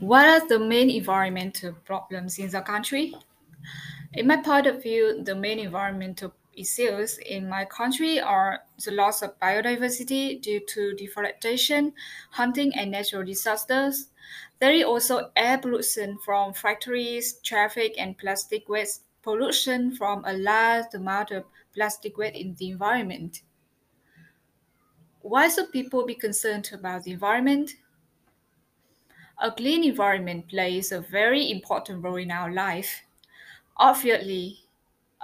What are the main environmental problems in the country? In my point of view, the main environmental issues in my country are the loss of biodiversity due to deforestation, hunting, and natural disasters. There is also air pollution from factories, traffic, and plastic waste pollution from a large amount of plastic waste in the environment. Why should people be concerned about the environment? A clean environment plays a very important role in our life. Obviously,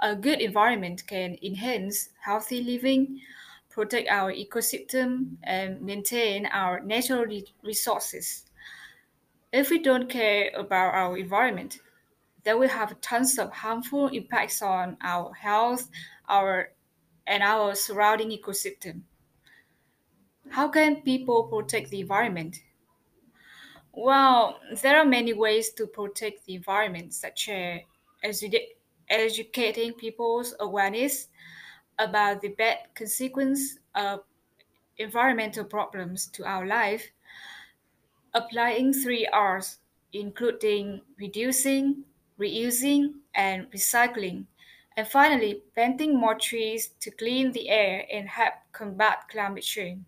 a good environment can enhance healthy living, protect our ecosystem, and maintain our natural re- resources. If we don't care about our environment, then we have tons of harmful impacts on our health, our and our surrounding ecosystem. How can people protect the environment? Well, there are many ways to protect the environment, such as edu- educating people's awareness about the bad consequence of environmental problems to our life, applying three R's, including reducing, reusing, and recycling, and finally, planting more trees to clean the air and help combat climate change.